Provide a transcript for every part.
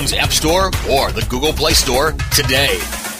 iTunes App Store or the Google Play Store today.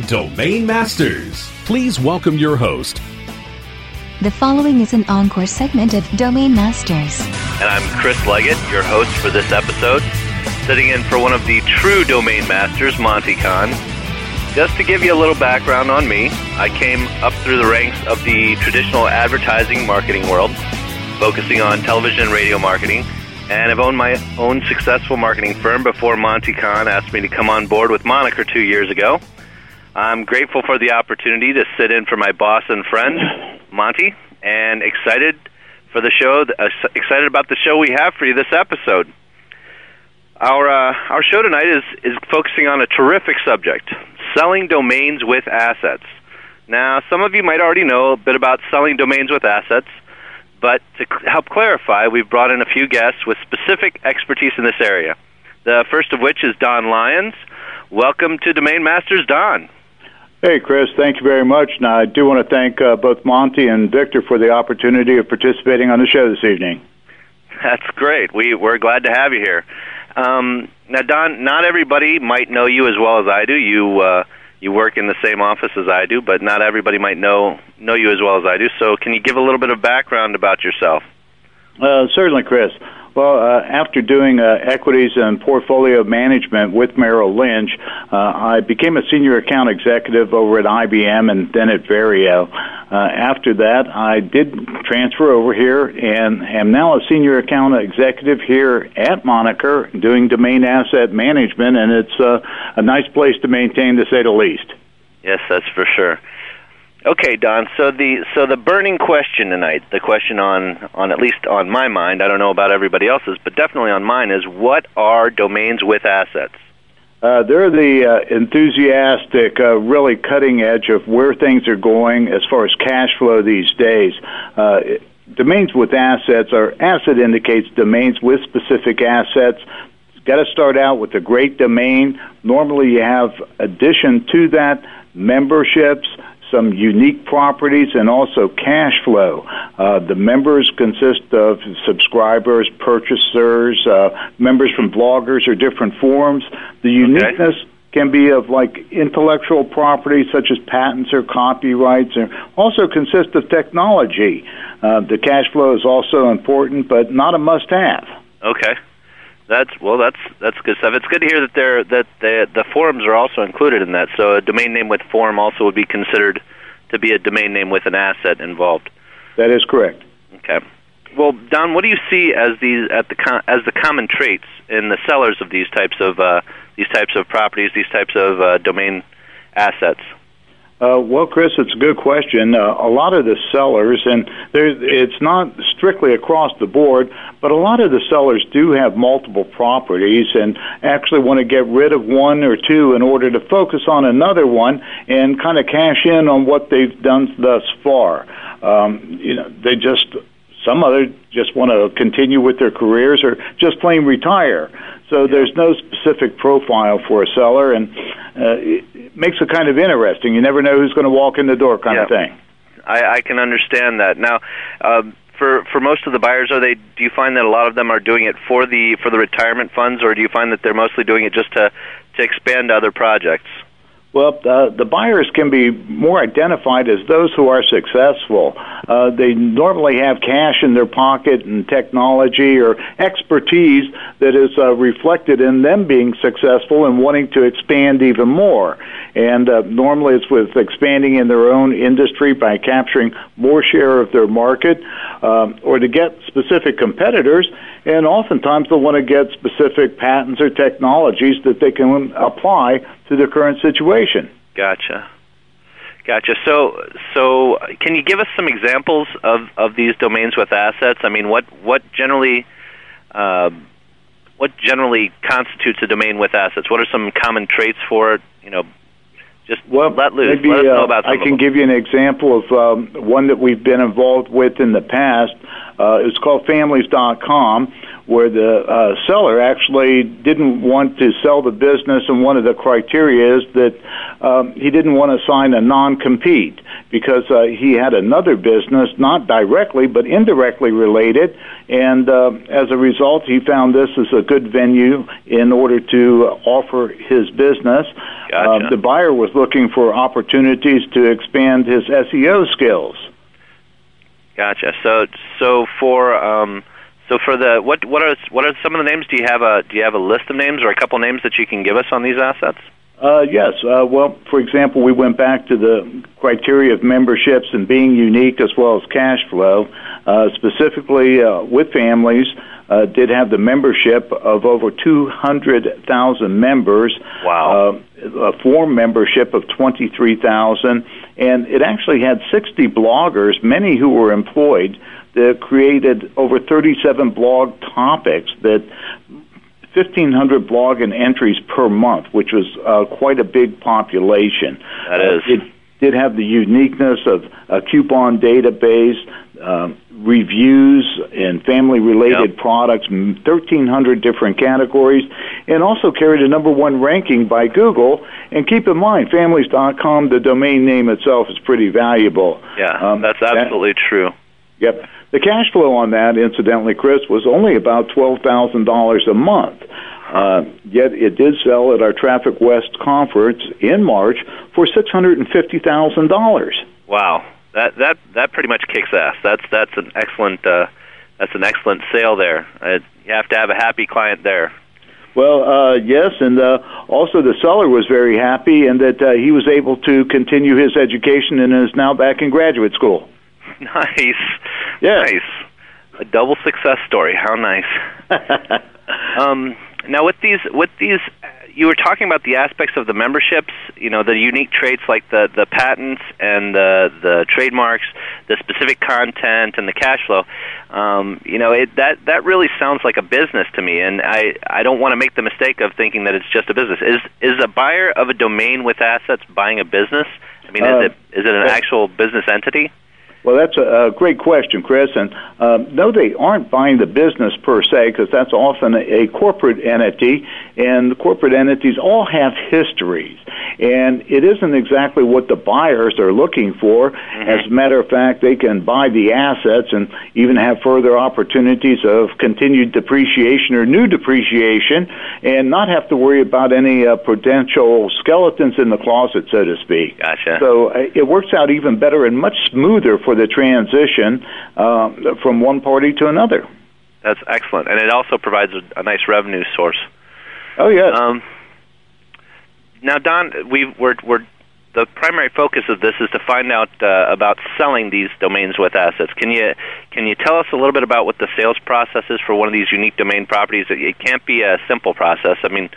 Domain Masters. Please welcome your host. The following is an encore segment of Domain Masters. And I'm Chris Leggett, your host for this episode, sitting in for one of the true Domain Masters, Monte Cahn. Just to give you a little background on me, I came up through the ranks of the traditional advertising marketing world, focusing on television and radio marketing, and I've owned my own successful marketing firm before Monte Cahn asked me to come on board with Moniker two years ago. I'm grateful for the opportunity to sit in for my boss and friend, Monte, and excited for the show. Uh, excited about the show we have for you this episode. Our uh, our show tonight is is focusing on a terrific subject: selling domains with assets. Now, some of you might already know a bit about selling domains with assets, but to help clarify, we've brought in a few guests with specific expertise in this area. The first of which is Don Lyons. Welcome to Domain Masters, Don. Hey, Chris, thank you very much. Now, I do want to thank uh, both Monte and Victor for the opportunity of participating on the show this evening. That's great. We, we're glad to have you here. Um, now, Don, not everybody might know you as well as I do. You uh, you work in the same office as I do, but not everybody might know know you as well as I do. So, can you give a little bit of background about yourself? Uh, certainly, Chris. Well, uh, after doing uh, equities and portfolio management with Merrill Lynch, uh, I became a senior account executive over at IBM and then at Verio. Uh, after that, I did transfer over here and am now a senior account executive here at Moniker doing domain asset management, and it's uh, a nice place to maintain, to say the least. Yes, that's for sure. Okay, Don. So the so the burning question tonight, the question on on at least on my mind, I don't know about everybody else's, but definitely on mine is what are domains with assets? Uh, they're the uh, enthusiastic, uh, really cutting edge of where things are going as far as cash flow these days. Uh, domains with assets or asset indicates domains with specific assets. Got to start out with a great domain. Normally, you have addition to that memberships some unique properties, and also cash flow. Uh, the members consist of subscribers, purchasers, uh, members from bloggers or different forums. The uniqueness okay. can be of like intellectual property such as patents or copyrights, and also consist of technology. Uh, the cash flow is also important, but not a must-have. Okay. That's well. That's that's good stuff. It's good to hear that there that the the forums are also included in that. So a domain name with forum also would be considered to be a domain name with an asset involved. That is correct. Okay. Well, Don, what do you see as these at the as the common traits in the sellers of these types of uh, these types of properties, these types of uh, domain assets? Uh, well, Chris, it's a good question. Uh, a lot of the sellers, and it's not strictly across the board, but a lot of the sellers do have multiple properties and actually want to get rid of one or two in order to focus on another one and kind of cash in on what they've done thus far. Um, you know, they just some other just want to continue with their careers or just plain retire. So there's no specific profile for a seller, and uh, it makes it kind of interesting. You never know who's going to walk in the door, kind yeah. of thing. I, I can understand that. Now, um, for for most of the buyers, are they? Do you find that a lot of them are doing it for the for the retirement funds, or do you find that they're mostly doing it just to to expand other projects? Well, uh, the buyers can be more identified as those who are successful. Uh, they normally have cash in their pocket and technology or expertise that is uh, reflected in them being successful and wanting to expand even more. And uh, normally it's with expanding in their own industry by capturing more share of their market um, or to get specific competitors. And oftentimes they'll want to get specific patents or technologies that they can apply to their current situation. Gotcha. Gotcha. So, so can you give us some examples of, of these domains with assets? I mean, what what generally uh, what generally constitutes a domain with assets? What are some common traits for it? You know, just well, let loose. Maybe, let uh, I can give you an example of um, one that we've been involved with in the past. Uh, it's called Families.com where the uh, seller actually didn't want to sell the business, and one of the criteria is that um, he didn't want to sign a non-compete because uh, he had another business, not directly but indirectly related, and uh, as a result, he found this as a good venue in order to offer his business. Gotcha. Uh, the buyer was looking for opportunities to expand his SEO skills. Gotcha. So, so for um, so for the what what are what are some of the names? Do you have a do you have a list of names or a couple names that you can give us on these assets? Uh, yes. Uh, well, for example, we went back to the criteria of memberships and being unique as well as cash flow. Uh, specifically, uh, with families, uh, did have the membership of over 200,000 members. Wow. Uh, a form membership of 23,000. And it actually had 60 bloggers, many who were employed, that created over 37 blog topics that 1,500 blog and entries per month, which was uh, quite a big population. That is. Uh, it did have the uniqueness of a coupon database, uh, reviews and family related yep. products, 1,300 different categories, and also carried a number one ranking by Google. And keep in mind, families.com, the domain name itself is pretty valuable. Yeah, um, that's absolutely that, true. Yep. The cash flow on that, incidentally, Chris, was only about $12,000 a month. Uh, yet it did sell at our Traffic West conference in March for $650,000. Wow. That that that pretty much kicks ass. That's that's an excellent uh, that's an excellent sale there. Uh, you have to have a happy client there. Well, uh, yes, and uh, also the seller was very happy, and that uh, he was able to continue his education and is now back in graduate school. Nice. Yeah. Nice. A double success story. How nice. um, now with these with these you were talking about the aspects of the memberships, you know, the unique traits like the the patents and the the trademarks, the specific content and the cash flow. Um, you know, it that that really sounds like a business to me, and I I don't want to make the mistake of thinking that it's just a business. Is is a buyer of a domain with assets buying a business? I mean, uh, is it is it an actual business entity? Well, that's a, a great question, Chris. And um, no, they aren't buying the business per se, because that's often a, a corporate entity, and the corporate entities all have histories. and it isn't exactly what the buyers are looking for. Mm-hmm. As a matter of fact, they can buy the assets and even have further opportunities of continued depreciation or new depreciation and not have to worry about any uh, potential skeletons in the closet, so to speak. Gotcha. So uh, it works out even better and much smoother for the transition uh, from one party to another. That's excellent, and it also provides a, a nice revenue source. Oh yes. Um, now, Don, we we're, we're the primary focus of this is to find out uh, about selling these domains with assets. Can you can you tell us a little bit about what the sales process is for one of these unique domain properties? It can't be a simple process. I mean,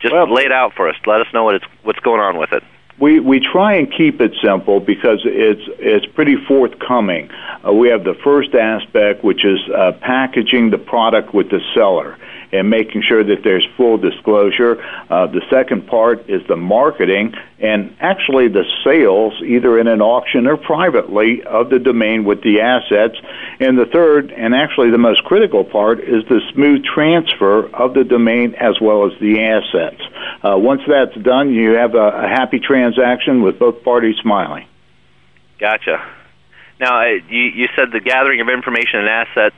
just Well- lay it out for us. Let us know what it's what's going on with it. We we try and keep it simple because it's it's pretty forthcoming. Uh, we have the first aspect, which is uh, packaging the product with the seller and making sure that there's full disclosure. Uh, the second part is the marketing and actually the sales, either in an auction or privately, of the domain with the assets. And the third, and actually the most critical part, is the smooth transfer of the domain as well as the assets. Uh, once that's done, you have a, a happy transaction with both parties smiling. Gotcha. Now, uh, you, you said the gathering of information and assets.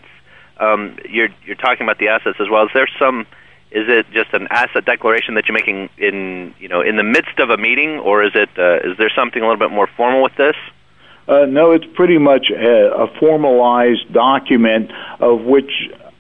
Um, you're you're talking about the assets as well. Is there some? Is it just an asset declaration that you're making in you know in the midst of a meeting, or is it uh, is there something a little bit more formal with this? Uh, no, it's pretty much a, a formalized document of which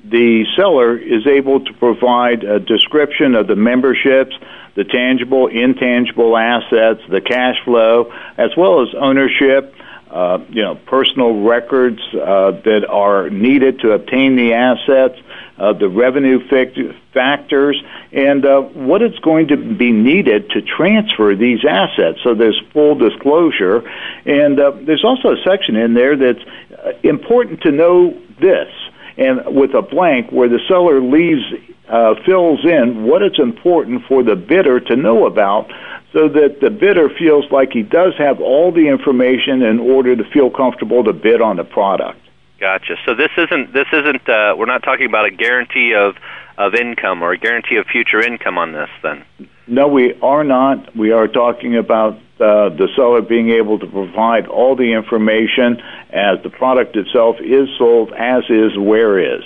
the seller is able to provide a description of the memberships, the tangible, intangible assets, the cash flow, as well as ownership, uh, you know, personal records uh, that are needed to obtain the assets, uh, the revenue fic- factors, and uh, what is going to be needed to transfer these assets. So there's full disclosure, and uh, there's also a section in there that's uh, important to know this, and with a blank where the seller leaves uh, fills in what it's important for the bidder to know about so that the bidder feels like he does have all the information in order to feel comfortable to bid on the product. Gotcha. So this isn't this isn't uh, we're not talking about a guarantee of of income or a guarantee of future income on this then. No, we are not. We are talking about uh, the seller being able to provide all the information as the product itself is sold, as is, where is.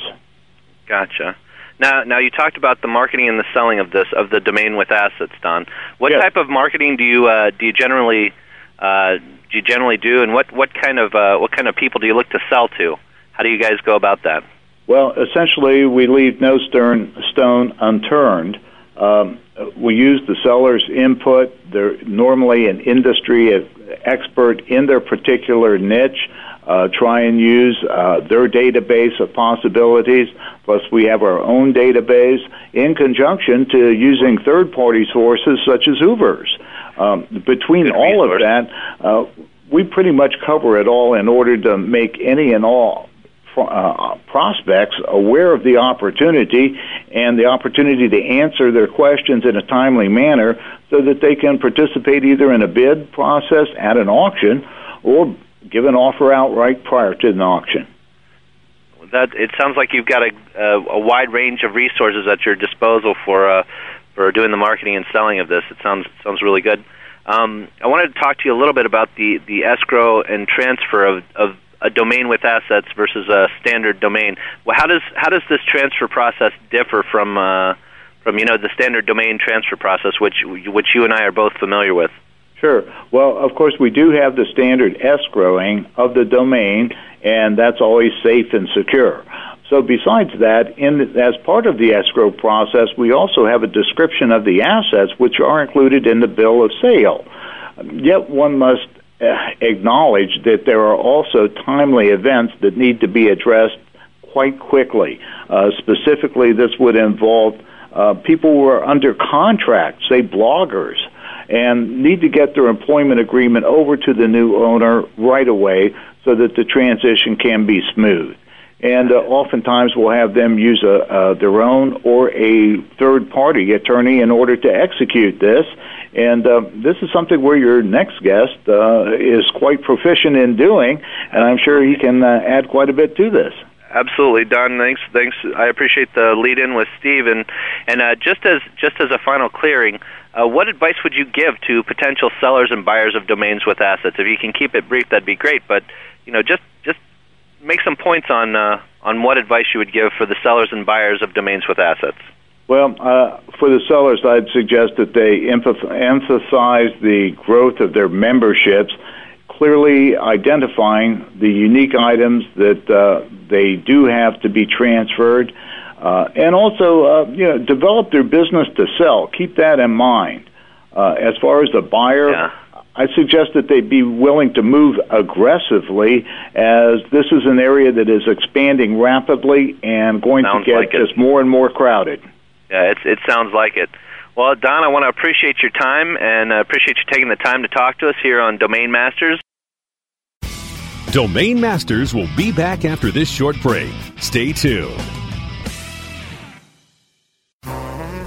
Gotcha. Now, now you talked about the marketing and the selling of this of the domain with assets, Don. What Yes. type of marketing do you uh, do you generally uh, do you generally do, and what what kind of uh, what kind of people do you look to sell to? How do you guys go about that? Well, essentially, we leave no stern, stone unturned. Um, we use the seller's input. They're normally an industry expert in their particular niche. Uh, try and use uh, their database of possibilities. Plus, we have our own database in conjunction to using third-party sources such as Hoover's. Um, between Good all of that, uh, we pretty much cover it all in order to make any and all uh, prospects aware of the opportunity and the opportunity to answer their questions in a timely manner so that they can participate either in a bid process at an auction or give an offer outright prior to an auction. That it sounds like you've got a, a, a wide range of resources at your disposal for uh, for doing the marketing and selling of this. It sounds sounds really good. Um, I wanted to talk to you a little bit about the, the escrow and transfer of, of a domain with assets versus a standard domain. Well, how does how does this transfer process differ from uh, from you know the standard domain transfer process, which which you and I are both familiar with? Sure. Well, of course, we do have the standard escrowing of the domain, and that's always safe and secure. So, besides that, in, as part of the escrow process, we also have a description of the assets which are included in the bill of sale. Yet, one must uh, acknowledge that there are also timely events that need to be addressed quite quickly. Uh, specifically, this would involve uh, people who are under contract, say bloggers, and need to get their employment agreement over to the new owner right away so that the transition can be smooth. And uh, oftentimes we'll have them use a, uh, their own or a third party attorney in order to execute this. And uh, this is something where your next guest uh, is quite proficient in doing, and I'm sure he can uh, add quite a bit to this. absolutely, Don. Thanks, thanks. I appreciate the lead in with Steve, and and uh, just as just as a final clearing, uh, what advice would you give to potential sellers and buyers of domains with assets? If you can keep it brief, that'd be great. But you know, just just make some points on uh, on what advice you would give for the sellers and buyers of domains with assets. Well, uh, for the sellers, I'd suggest that they emphasize the growth of their memberships clearly identifying the unique items that uh, they do have to be transferred, uh, and also uh, you know develop their business to sell. Keep that in mind. Uh, as far as the buyer, yeah. I suggest that they be willing to move aggressively, as this is an area that is expanding rapidly and going Sounds to get like it. just more and more crowded. Yeah, it's, it sounds like it. Well, Don, I want to appreciate your time and uh, appreciate you taking the time to talk to us here on Domain Masters. Domain Masters will be back after this short break. Stay tuned.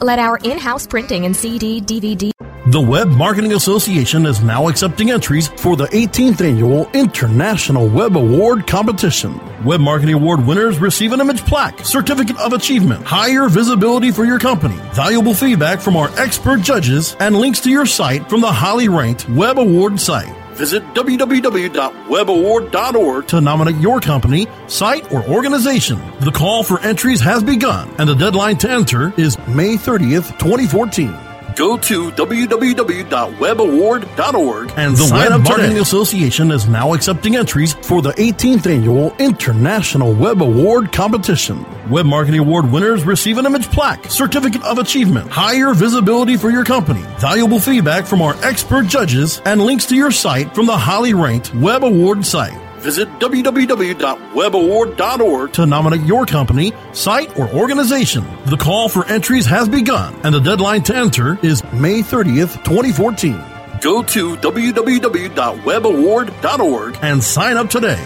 let our in-house printing and CD, DVD, The Web Marketing Association is now accepting entries for the 18th annual International Web Award Competition. Web Marketing Award winners receive an image plaque, certificate of achievement, higher visibility for your company, valuable feedback from our expert judges, and links to your site from the highly ranked Web Award site. Visit www.webaward.org to nominate your company, site, or organization. The call for entries has begun, and the deadline to enter is May 30th, 2014. Go to www.webaward.org and the sign Web up Marketing today. Association is now accepting entries for the 18th annual International Web Award Competition. Web Marketing Award winners receive an image plaque, certificate of achievement, higher visibility for your company, valuable feedback from our expert judges, and links to your site from the highly ranked Web Award site. Visit www.webaward.org to nominate your company, site, or organization. The call for entries has begun, and the deadline to enter is May 30th, 2014. Go to www.webaward.org and sign up today.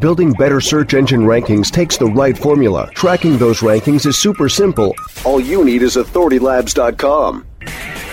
Building better search engine rankings takes the right formula. Tracking those rankings is super simple. All you need is authoritylabs.com.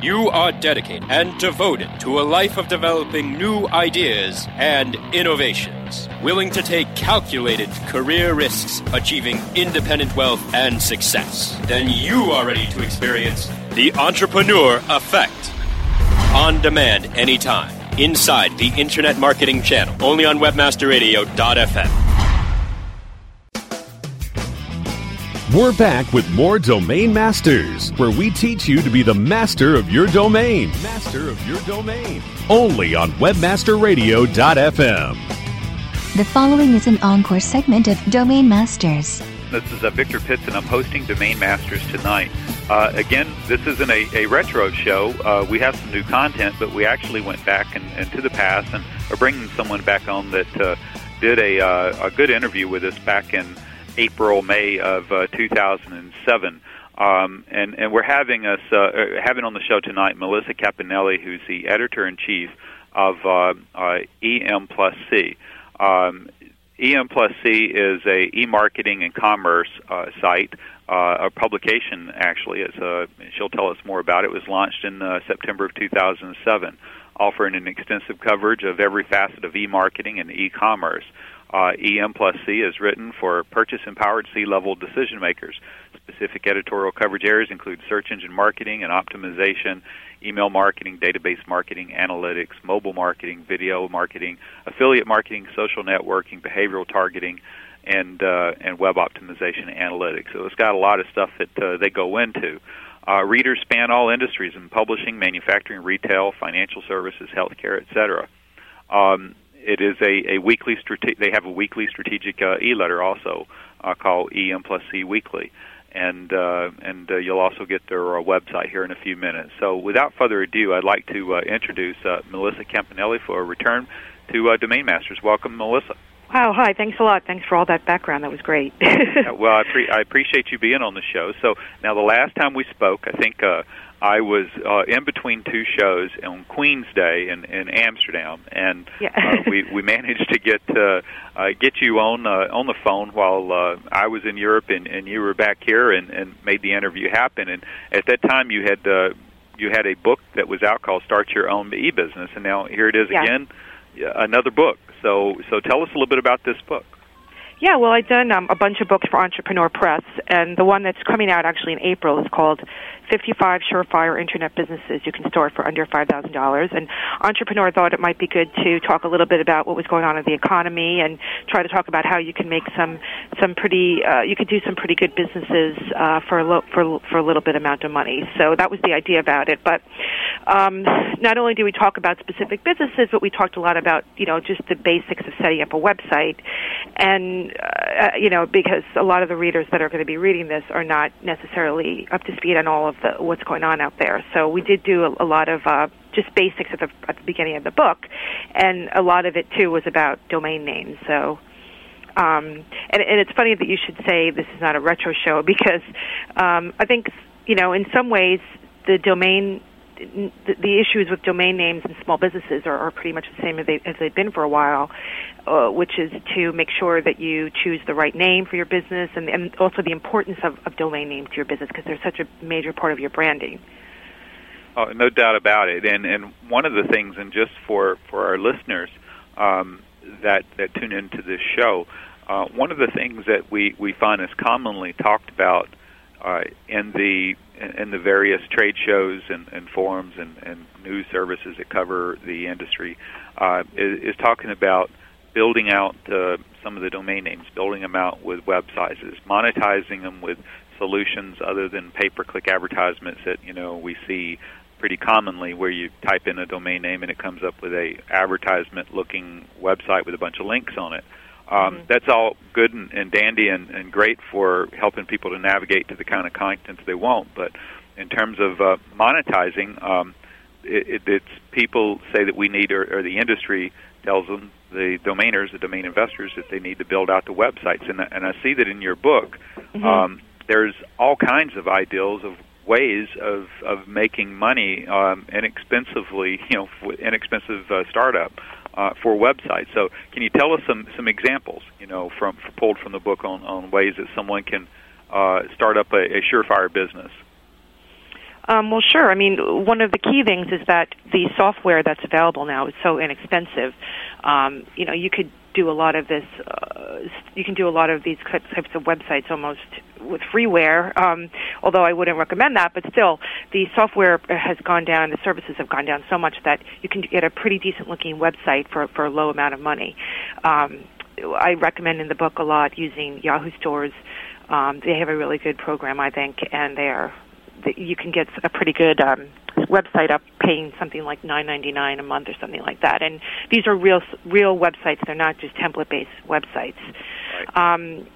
You are dedicated and devoted to a life of developing new ideas and innovations, willing to take calculated career risks, achieving independent wealth and success. Then you are ready to experience the entrepreneur effect. On demand anytime, inside the Internet Marketing Channel, only on WebmasterRadio.fm. We're back with more Domain Masters, where we teach you to be the master of your domain. Master of your domain. Only on WebmasterRadio.fm. The following is an encore segment of Domain Masters. This is uh, Victor Pitts, and I'm hosting Domain Masters tonight. Uh, again, this isn't a, a retro show. Uh, we have some new content, but we actually went back and, into the past and are bringing someone back on that uh, did a, uh, a good interview with us back in April, May of uh, 2007. Um, and, and we're having us uh, uh, having on the show tonight Melissa Campanelli, who's the editor in chief of uh, uh, EM Plus C. Um, EM Plus C is a e-marketing and commerce uh, site, a publication actually. It's she'll tell us more about it. It was launched in September of 2007, offering an extensive coverage of every facet of e-marketing and e-commerce. Uh, EM plus C is written for purchase empowered C level decision makers. Specific editorial coverage areas include search engine marketing and optimization, email marketing, database marketing, analytics, mobile marketing, video marketing, affiliate marketing, social networking, behavioral targeting, and uh, and web optimization analytics. So it's got a lot of stuff that uh, they go into. Uh, readers span all industries in publishing, manufacturing, retail, financial services, healthcare, etc. Um, it is a, a weekly strate- they have a weekly strategic uh, e-letter also uh, called EM plus C Weekly, and uh, and uh, you'll also get their uh, website here in a few minutes. So without further ado, I'd like to uh, introduce uh, Melissa Campanelli for a return to uh, Domain Masters. Welcome, Melissa. Wow, hi, thanks a lot. Thanks for all that background. That was great. yeah, well, I, pre- I appreciate you being on the show. So now, the last time we spoke, I think uh, I was uh, in between two shows on Queen's Day in, in Amsterdam, and yeah. uh, we we managed to get uh, uh, get you on uh, on the phone while uh, I was in Europe and, and you were back here, and, and made the interview happen. And at that time, you had uh, you had a book that was out called "Start Your Own E Business," and now here it is Yeah. again, another book. So so tell us a little bit about this book. Yeah, well, I've done um, a bunch of books for Entrepreneur Press, and the one that's coming out actually in April is called 55 Surefire Internet Businesses You Can Start for Under $5,000. And Entrepreneur thought it might be good to talk a little bit about what was going on in the economy and try to talk about how you can make some some pretty uh, you could do some pretty good businesses uh, for a lo- for for a little bit amount of money. So that was the idea about it. But um, not only do we talk about specific businesses, but we talked a lot about you know just the basics of setting up a website, and uh, you know because a lot of the readers that are going to be reading this are not necessarily up to speed on all of the what's going on out there. So we did do a, a lot of uh, just basics at the at the beginning of the book, and a lot of it too was about domain names. So. Um, and, and it's funny that you should say this is not a retro show because um, I think you know in some ways the domain the, issues with domain names and small businesses are, are pretty much the same as, they, they've been for a while, uh, which is to make sure that you choose the right name for your business and, and also the importance of, of domain names to your business because they're such a major part of your branding. Oh, no doubt about it. And and one of the things, and just for for our listeners um, that that tune into this show, uh, one of the things that we we find is commonly talked about uh, in the in the various trade shows and, and forums and, and news services that cover the industry uh, is, is talking about building out uh, some of the domain names, building them out with websites, monetizing them with solutions other than pay-per-click advertisements that you know we see pretty commonly, where you type in a domain name and it comes up with a advertisement-looking website with a bunch of links on it. Um, That's all good and, and dandy and, and great for helping people to navigate to the kind of content they want. But in terms of uh, monetizing, um, it, it, it's people say that we need, or, or the industry tells them, the domainers, the domain investors, that they need to build out the websites. And, I- and I see that in your book, um, there's all kinds of ideals of ways of of making money um, inexpensively, you know, with inexpensive uh, startup uh, for websites. So, can you tell us some some examples, you know, from pulled from the book on on ways that someone can uh, start up a, a surefire business? Um, well, sure. I mean, one of the key things is that the software that's available now is so inexpensive. Um, you know, you could do a lot of this. Uh, you can do a lot of these types of websites almost with freeware. Um, although I wouldn't recommend that, but still, the software has gone down. The services have gone down so much that you can get a pretty decent looking website for for a low amount of money. Um, I recommend in the book a lot using Yahoo stores. Um, they have a really good program, I think, and they are you can get a pretty good um, website up paying something like nine ninety nine a month or something like that. And these are real real websites. They're not just template based websites. Um,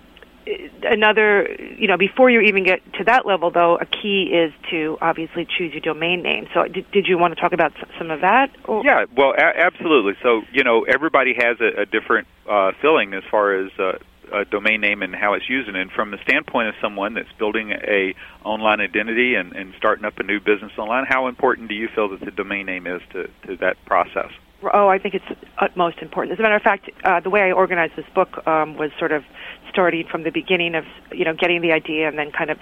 another, you know, before you even get to that level, though, a key is to obviously choose your domain name. So, did, did you want to talk about some of that? Or? Yeah, well, a- absolutely. So, you know, everybody has a, a different uh, feeling as far as uh, a domain name and how it's used. And from the standpoint of someone that's building a online identity and, and starting up a new business online, how important do you feel that the domain name is to, to that process? Oh, I think it's utmost important. As a matter of fact, uh, the way I organized this book um, was sort of starting from the beginning of you know getting the idea and then kind of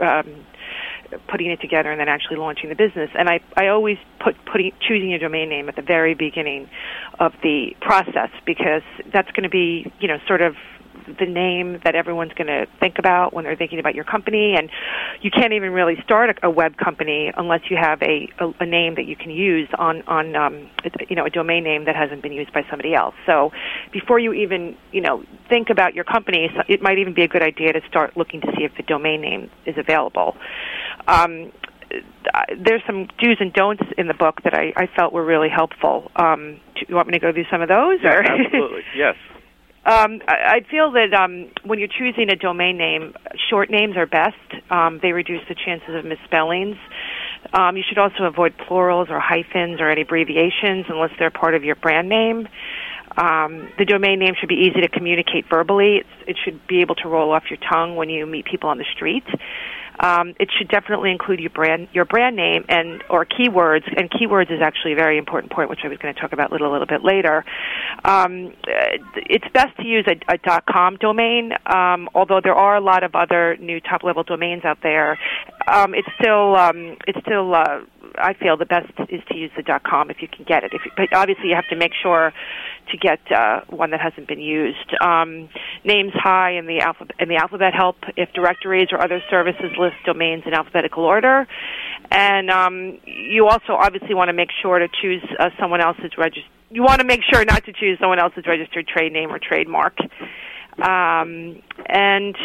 um, putting it together and then actually launching the business. And I I always put putting choosing a domain name at the very beginning of the process because that's going to be you know sort of the name that everyone's going to think about when they're thinking about your company, and you can't even really start a, a web company unless you have a, a, a name that you can use on on um, you know a domain name that hasn't been used by somebody else. So before you even you know think about your company, it might even be a good idea to start looking to see if the domain name is available. Um, there's some do's and don'ts in the book that I, I felt were really helpful. Um, do you want me to go through some of those? Yeah, or? absolutely. Yes. Um, I, feel that um, when you're choosing a domain name, short names are best. Um, they reduce the chances of misspellings. Um, you should also avoid plurals or hyphens or any abbreviations unless they're part of your brand name. Um, the domain name should be easy to communicate verbally. It's, it should be able to roll off your tongue when you meet people on the street. Um, it should definitely include your brand, your brand name, and or keywords. And keywords is actually a very important point, which I was going to talk about a little, little bit later. Um, it's best to use a, a .com domain, um, although there are a lot of other new top-level domains out there. Um, it's still, um, it's still. Uh, I feel the best is to use the .com if you can get it. If, but obviously, you have to make sure to get uh, one that hasn't been used. Um, names high in the alphabet in the alphabet help if directories or other services list domains in alphabetical order. And um, you also obviously want to make sure to choose uh, someone else's register. You want to make sure not to choose someone else's registered trade name or trademark. Um, and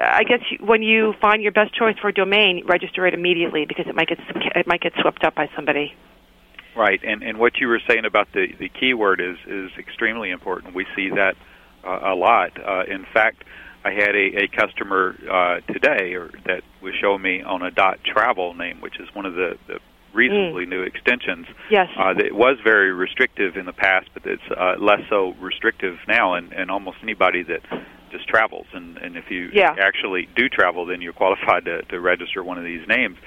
I guess when you find your best choice for a domain, register it immediately because it might get it might get swept up by somebody. Right, and and what you were saying about the the keyword is is extremely important. We see that uh, a lot. Uh, in fact, I had a, a customer uh, today or that was showing me on a dot travel name, which is one of the, the reasonably mm. new extensions. Yes, uh, that was very restrictive in the past, but it's uh, less so restrictive now, and, and almost anybody that just travels. And, and if you yeah. actually do travel, then you're qualified to, to register one of these names.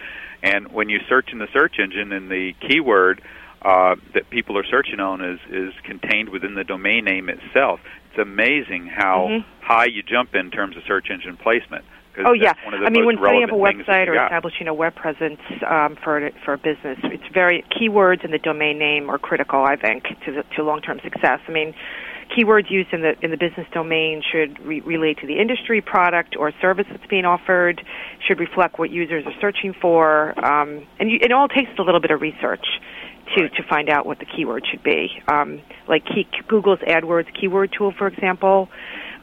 And when you search in the search engine, and the keyword uh, that people are searching on is is contained within the domain name itself. It's amazing how mm-hmm. high you jump in terms of search engine placement. Oh yeah, I mean when setting up a website or establishing a web presence um, for for a business, it's very keywords and the domain name are critical. I think to the, to long term success. I mean, keywords used in the in the business domain should re- relate to the industry, product, or service that's being offered. Should reflect what users are searching for, um, and you, it all takes a little bit of research to to find out what the keyword should be. Um, like key, Google's AdWords keyword tool, for example,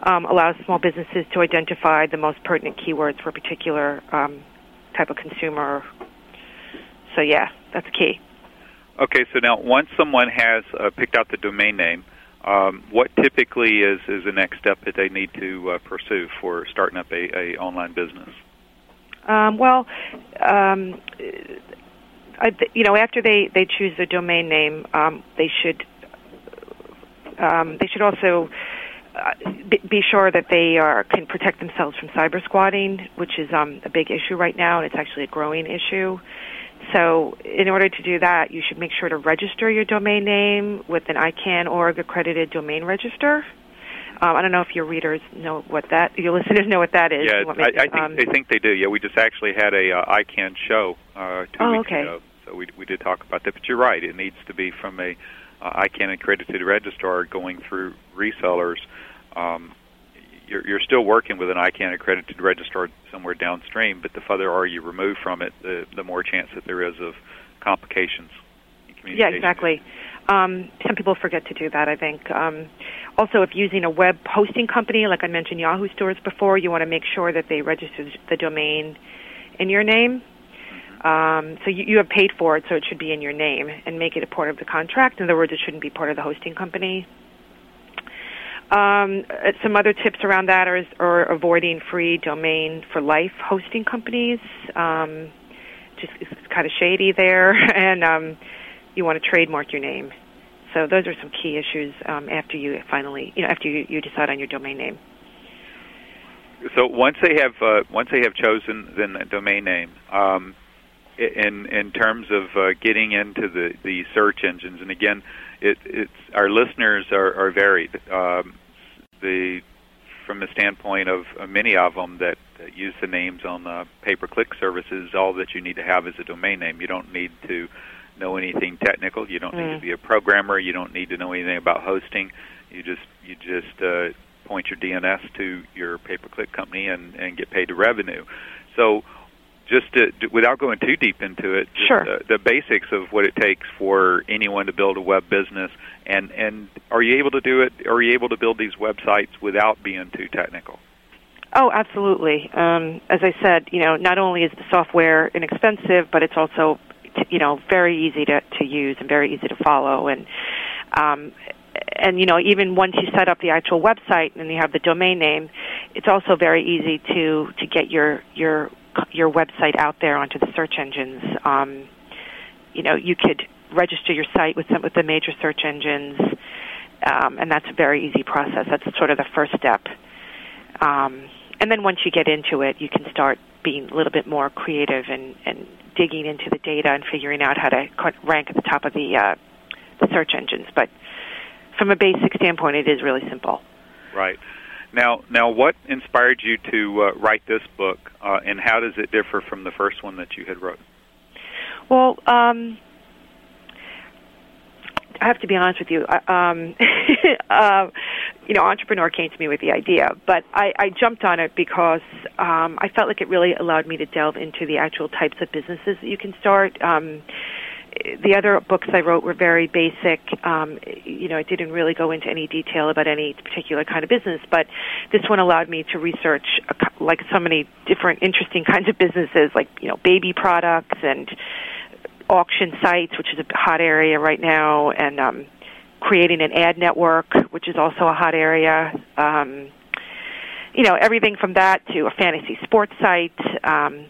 um, allows small businesses to identify the most pertinent keywords for a particular um, type of consumer. So yeah, that's key. Okay, so now once someone has uh, picked out the domain name, um, what typically is, is the next step that they need to uh, pursue for starting up a, a online business? Um, well, um, I, you know, after they they choose the domain name, um, they should um, they should also be sure that they are can protect themselves from cyber squatting, which is um, a big issue right now, and it's actually a growing issue. So, in order to do that, you should make sure to register your domain name with an ICANN org accredited domain register. Um, I don't know if your readers know what that, your listeners know what that is. Yeah, I, I think um, I think they do. Yeah, we just actually had a uh, ICANN show uh, two oh, weeks okay. ago, so we we did talk about that. But you're right; it needs to be from a uh, ICANN accredited registrar going through resellers. Um, you're, you're still working with an ICANN accredited registrar somewhere downstream, but the further are you removed from it, the, the more chance that there is of complications. Yeah, exactly. Um, some people forget to do that. I think. Um, also, if using a web hosting company, like I mentioned Yahoo stores before, you want to make sure that they register the domain in your name. Um, so you, you have paid for it, so it should be in your name, and make it a part of the contract. In other words, it shouldn't be part of the hosting company. Um, uh, some other tips around that are, are avoiding free domain for life hosting companies. Um, just it's kind of shady there, and um, you want to trademark your name. So those are some key issues um, after you finally, you know, after you, you decide on your domain name. So once they have uh, once they have chosen the domain name, um, in in terms of uh, getting into the the search engines, and again, it, it's our listeners are, are varied. Um, the from the standpoint of uh, many of them that, that use the names on the pay-per-click services, all that you need to have is a domain name. You don't need to know anything technical. You don't Mm. need to be a programmer. You don't need to know anything about hosting. You just you just uh, point your DNS to your pay-per-click company and, and get paid the revenue. So just to, without going too deep into it, sure. the, the basics of what it takes for anyone to build a web business, and and are you able to do it? Are you able to build these websites without being too technical? Oh, absolutely. Um, as I said, you know, not only is the software inexpensive, but it's also, you know, very easy to, to use and very easy to follow. And um, and you know, even once you set up the actual website and you have the domain name, it's also very easy to to get your your your website out there onto the search engines. Um, you know, you could register your site with some with the major search engines, um, and that's a very easy process. That's sort of the first step. Um, and then once you get into it, you can start being a little bit more creative and, and digging into the data and figuring out how to rank at the top of the, uh, the search engines. But from a basic standpoint, it is really simple. Right. Now, now, what inspired you to uh, write this book, uh, and how does it differ from the first one that you had wrote? Well, um, I have to be honest with you. Um, uh, you know, entrepreneur came to me with the idea, but I, I jumped on it because um, I felt like it really allowed me to delve into the actual types of businesses that you can start. Um, the other books I wrote were very basic. Um, you know, it didn't really go into any detail about any particular kind of business, but this one allowed me to research a, like so many different interesting kinds of businesses, like you know, baby products and auction sites, which is a hot area right now, and um, creating an ad network, which is also a hot area. Um, you know, everything from that to a fantasy sports site. Um,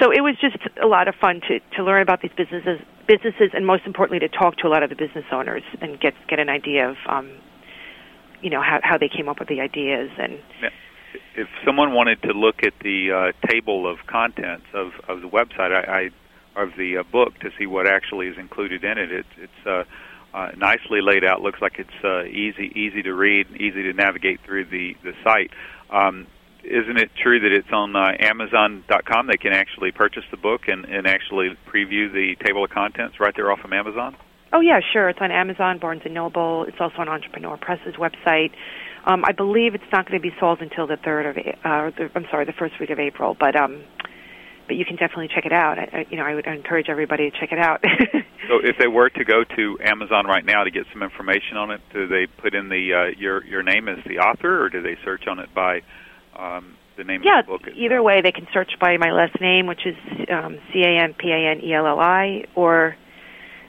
so it was just a lot of fun to to learn about these businesses businesses and most importantly to talk to a lot of the business owners and get get an idea of um you know how how they came up with the ideas and if someone wanted to look at the uh, table of contents of of the website I, I of the uh, book to see what actually is included in it it's it's uh uh, nicely laid out. Looks like it's uh, easy, easy to read, easy to navigate through the the site. Um, isn't it true that it's on uh, Amazon.com? They can actually purchase the book and, and actually preview the table of contents right there off of Amazon. Oh yeah, sure. It's on Amazon, Barnes and Noble. It's also on Entrepreneur Press's website. Um, I believe it's not going to be sold until the third of, uh, the, I'm sorry, the first week of April. But um, but you can definitely check it out. I, you know, I would encourage everybody to check it out. so, if they were to go to Amazon right now to get some information on it, do they put in the uh, your your name as the author, or do they search on it by um, the name yeah, of the book? Yeah, either way, they can search by my last name, which is um, C A M P A N E L L I, or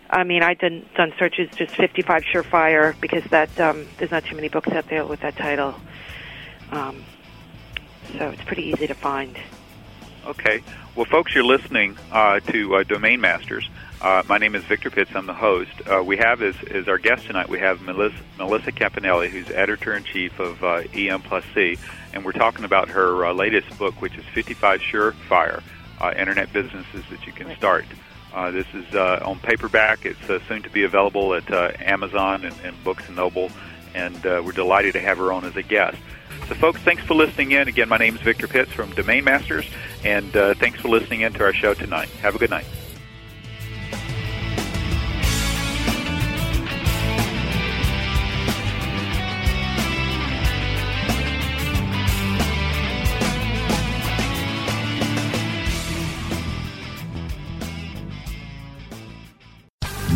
I mean, I've done done searches just 55 Surefire because that um, there's not too many books out there with that title. Um, so it's pretty easy to find. Okay. Well, folks, you're listening uh, to uh, Domain Masters. Uh, my name is Victor Pitts. I'm the host. Uh, we have as, as our guest tonight, we have Melissa, Melissa Campanelli, who's editor in chief of uh, EM Plus C, and we're talking about her uh, latest book, which is 55 Surefire uh, Internet Businesses That You Can Start. Uh, this is uh, on paperback. It's uh, soon to be available at uh, Amazon and, and Books and Noble, and uh, we're delighted to have her on as a guest. So, folks, thanks for listening in. Again, my name is Victor Pitts from Domain Masters, and uh, thanks for listening in to our show tonight. Have a good night.